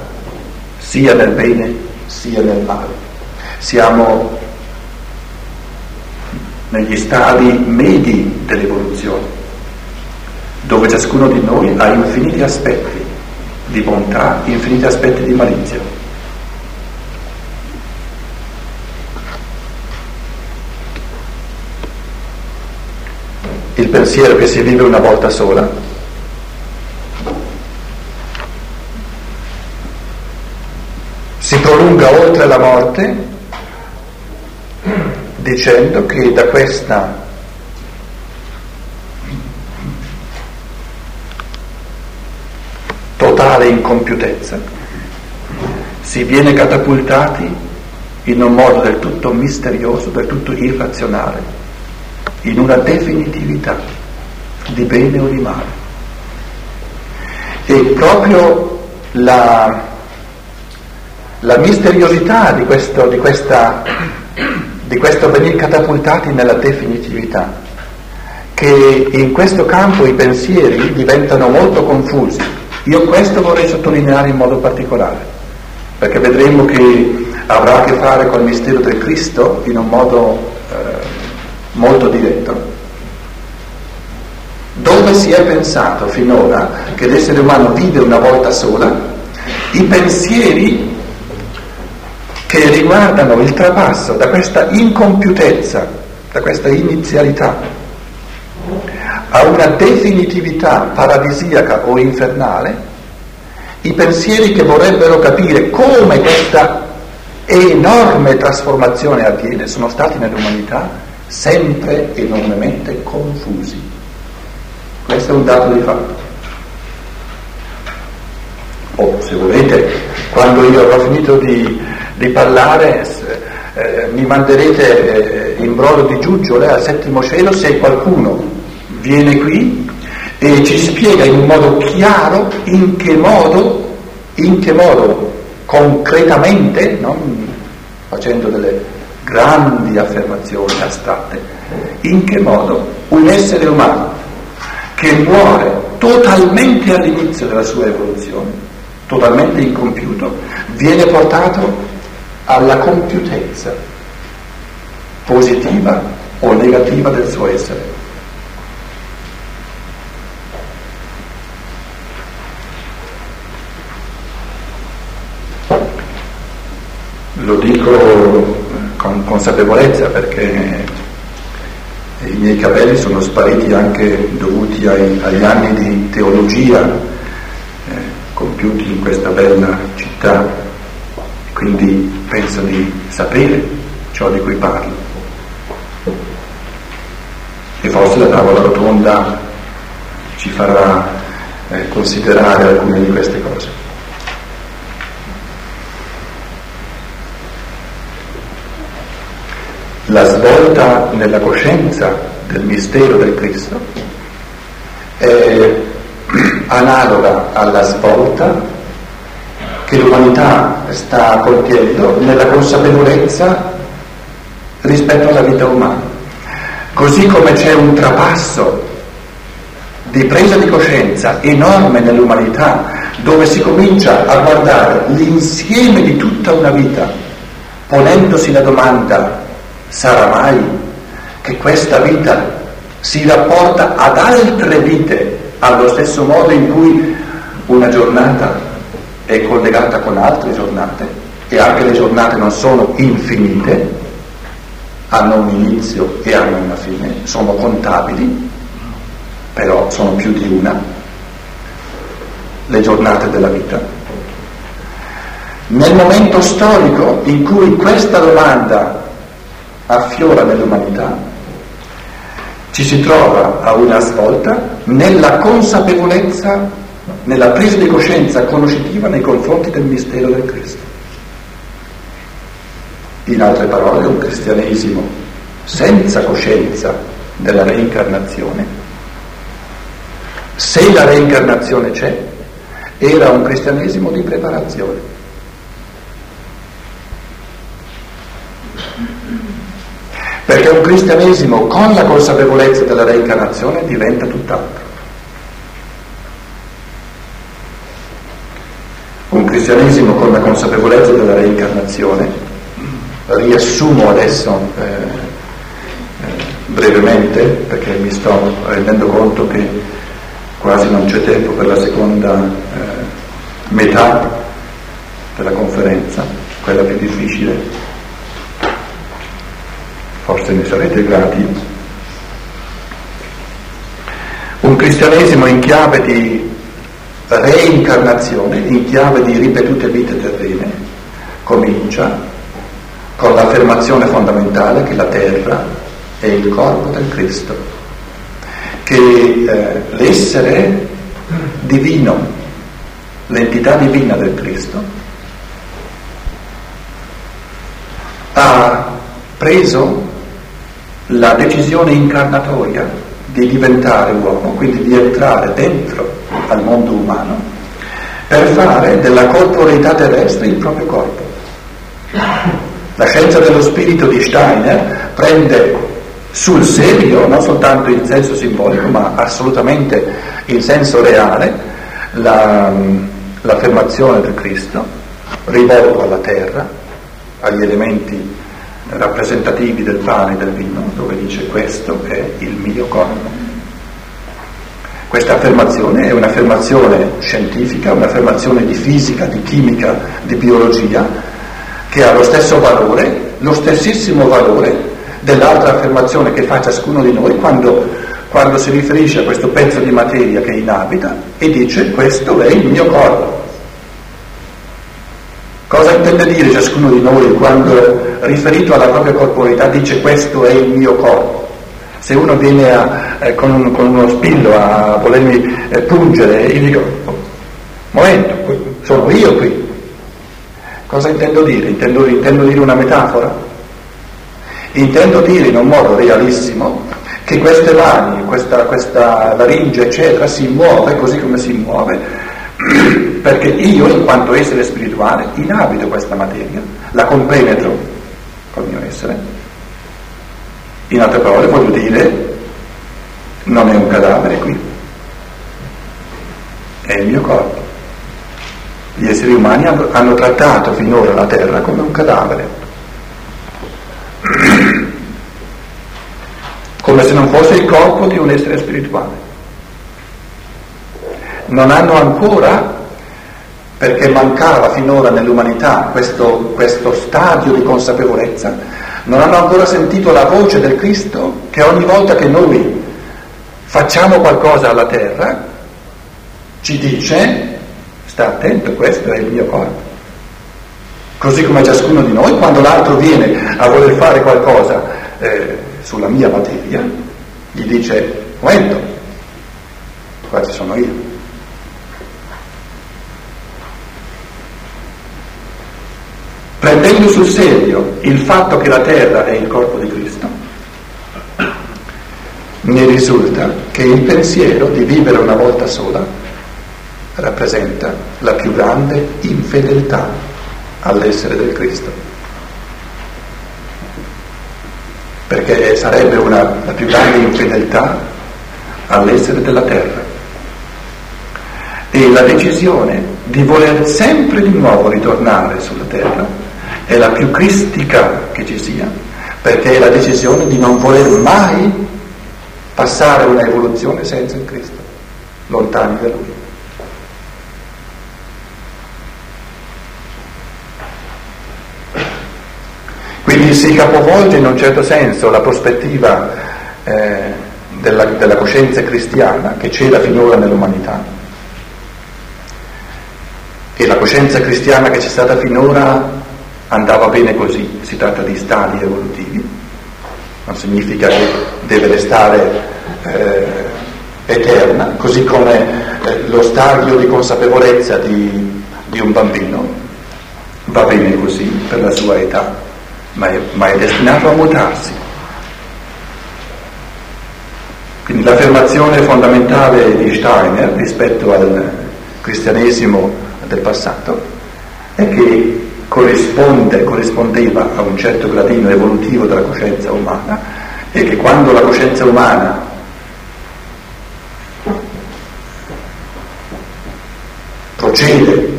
sia nel bene sia nel male. Siamo negli stadi medi dell'evoluzione, dove ciascuno di noi ha infiniti aspetti di bontà, infiniti aspetti di malizia. Il pensiero che si vive una volta sola. Si prolunga oltre la morte dicendo che da questa totale incompiutezza si viene catapultati in un modo del tutto misterioso, del tutto irrazionale, in una definitività di bene o di male. E proprio la, la misteriosità di questo, di questa di questo venire catapultati nella definitività, che in questo campo i pensieri diventano molto confusi. Io questo vorrei sottolineare in modo particolare, perché vedremo che avrà a che fare con il mistero del Cristo in un modo molto diretto. Dove si è pensato finora che l'essere umano vive una volta sola, i pensieri che riguardano il trapasso da questa incompiutezza, da questa inizialità, a una definitività paradisiaca o infernale, i pensieri che vorrebbero capire come questa enorme trasformazione avviene sono stati nell'umanità sempre enormemente confusi. Questo è un dato di fatto. O se volete, quando io avrò finito di di parlare, eh, mi manderete eh, in brodo di giuggiole al settimo cielo se qualcuno viene qui e ci spiega in modo chiaro in che modo, in che modo concretamente, non facendo delle grandi affermazioni astratte, in che modo un essere umano che muore totalmente all'inizio della sua evoluzione, totalmente incompiuto, viene portato alla compiutezza positiva o negativa del suo essere. Lo dico consapevolezza perché i miei capelli sono spariti anche dovuti ai, agli anni di teologia eh, compiuti in questa bella città quindi penso di sapere ciò di cui parlo. E forse la tavola rotonda ci farà eh, considerare alcune di queste cose. La svolta nella coscienza del mistero del Cristo è analoga alla svolta che l'umanità sta compiendo nella consapevolezza rispetto alla vita umana. Così come c'è un trapasso di presa di coscienza enorme nell'umanità, dove si comincia a guardare l'insieme di tutta una vita, ponendosi la domanda, sarà mai che questa vita si rapporta ad altre vite allo stesso modo in cui una giornata è collegata con altre giornate e anche le giornate non sono infinite, hanno un inizio e hanno una fine, sono contabili, però sono più di una, le giornate della vita. Nel momento storico in cui questa domanda affiora nell'umanità, ci si trova a una svolta nella consapevolezza nella presa di coscienza conoscitiva nei confronti del mistero del Cristo. In altre parole, un cristianesimo senza coscienza della reincarnazione. Se la reincarnazione c'è, era un cristianesimo di preparazione. Perché un cristianesimo con la consapevolezza della reincarnazione diventa tutt'altro. Un cristianesimo con la consapevolezza della reincarnazione, riassumo adesso eh, eh, brevemente perché mi sto rendendo conto che quasi non c'è tempo per la seconda eh, metà della conferenza, quella più difficile forse ne sarete grati, un cristianesimo in chiave di reincarnazione, in chiave di ripetute vite terrene, comincia con l'affermazione fondamentale che la terra è il corpo del Cristo, che eh, l'essere divino, l'entità divina del Cristo, ha preso la decisione incarnatoria di diventare uomo, quindi di entrare dentro al mondo umano, per fare della corporeità terrestre il proprio corpo. La scienza dello spirito di Steiner prende sul serio, non soltanto in senso simbolico, ma assolutamente in senso reale, la, l'affermazione del Cristo rivolto alla terra, agli elementi rappresentativi del pane e del vino, dove dice questo è il mio corpo. Questa affermazione è un'affermazione scientifica, un'affermazione di fisica, di chimica, di biologia, che ha lo stesso valore, lo stessissimo valore dell'altra affermazione che fa ciascuno di noi quando, quando si riferisce a questo pezzo di materia che inabita e dice questo è il mio corpo. Cosa intende dire ciascuno di noi quando, riferito alla propria corporalità, dice questo è il mio corpo? Se uno viene a, eh, con, un, con, uno spillo a volermi eh, pungere, io dico, momento, sono io qui. Cosa intendo dire? Intendo, intendo dire una metafora? Intendo dire in un modo realissimo che queste mani, questa, questa laringe, eccetera, si muove così come si muove perché io, in quanto essere spirituale, inabito questa materia, la compenetro col mio essere. In altre parole voglio dire, non è un cadavere qui, è il mio corpo. Gli esseri umani hanno, hanno trattato finora la terra come un cadavere, come se non fosse il corpo di un essere spirituale non hanno ancora, perché mancava finora nell'umanità questo, questo stadio di consapevolezza, non hanno ancora sentito la voce del Cristo che ogni volta che noi facciamo qualcosa alla terra ci dice sta attento, questo è il mio corpo. Così come ciascuno di noi, quando l'altro viene a voler fare qualcosa eh, sulla mia materia, gli dice, momento, qua ci sono io. Prendendo sul serio il fatto che la terra è il corpo di Cristo, ne risulta che il pensiero di vivere una volta sola rappresenta la più grande infedeltà all'essere del Cristo. Perché sarebbe una, la più grande infedeltà all'essere della terra. E la decisione di voler sempre di nuovo ritornare sulla terra è la più cristica che ci sia, perché è la decisione di non voler mai passare una evoluzione senza il Cristo, lontani da Lui. Quindi si capovolge in un certo senso la prospettiva eh, della, della coscienza cristiana che c'era finora nell'umanità e la coscienza cristiana che c'è stata finora andava bene così, si tratta di stadi evolutivi, non significa che deve restare eh, eterna, così come eh, lo stadio di consapevolezza di, di, un bambino va bene così per la sua età, ma è, ma è destinato a mutarsi. Quindi l'affermazione fondamentale di Steiner rispetto al cristianesimo del passato e che corrisponde, corrispondeva a un certo gradino evolutivo della coscienza umana e che quando la coscienza umana procede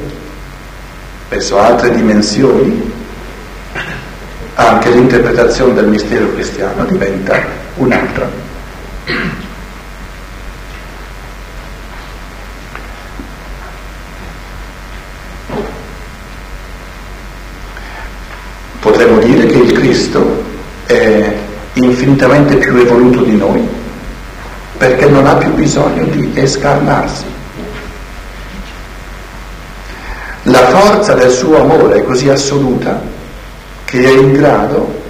verso altre dimensioni, anche l'interpretazione del mistero cristiano diventa un'altra. Potremmo dire che il Cristo è infinitamente più evoluto di noi perché non ha più bisogno di escarnarsi. La forza del suo amore è così assoluta che è in grado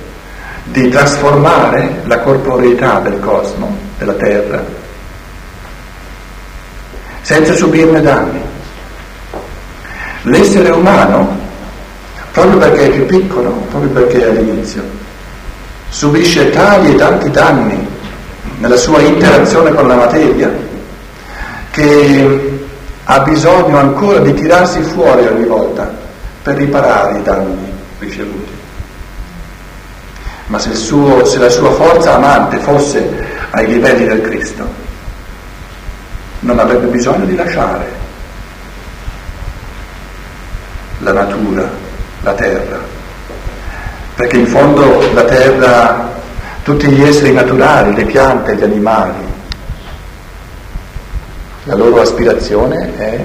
di trasformare la corporeità del cosmo, della terra, senza subirne danni. L'essere umano, proprio perché è più piccolo, proprio perché è all'inizio, subisce tali e tanti danni nella sua interazione con la materia che ha bisogno ancora di tirarsi fuori ogni volta per riparare i danni ricevuti. Ma se, suo, se la sua forza amante fosse ai livelli del Cristo, non avrebbe bisogno di lasciare la natura, la terra, perché in fondo la terra, tutti gli esseri naturali, le piante, gli animali, la loro aspirazione è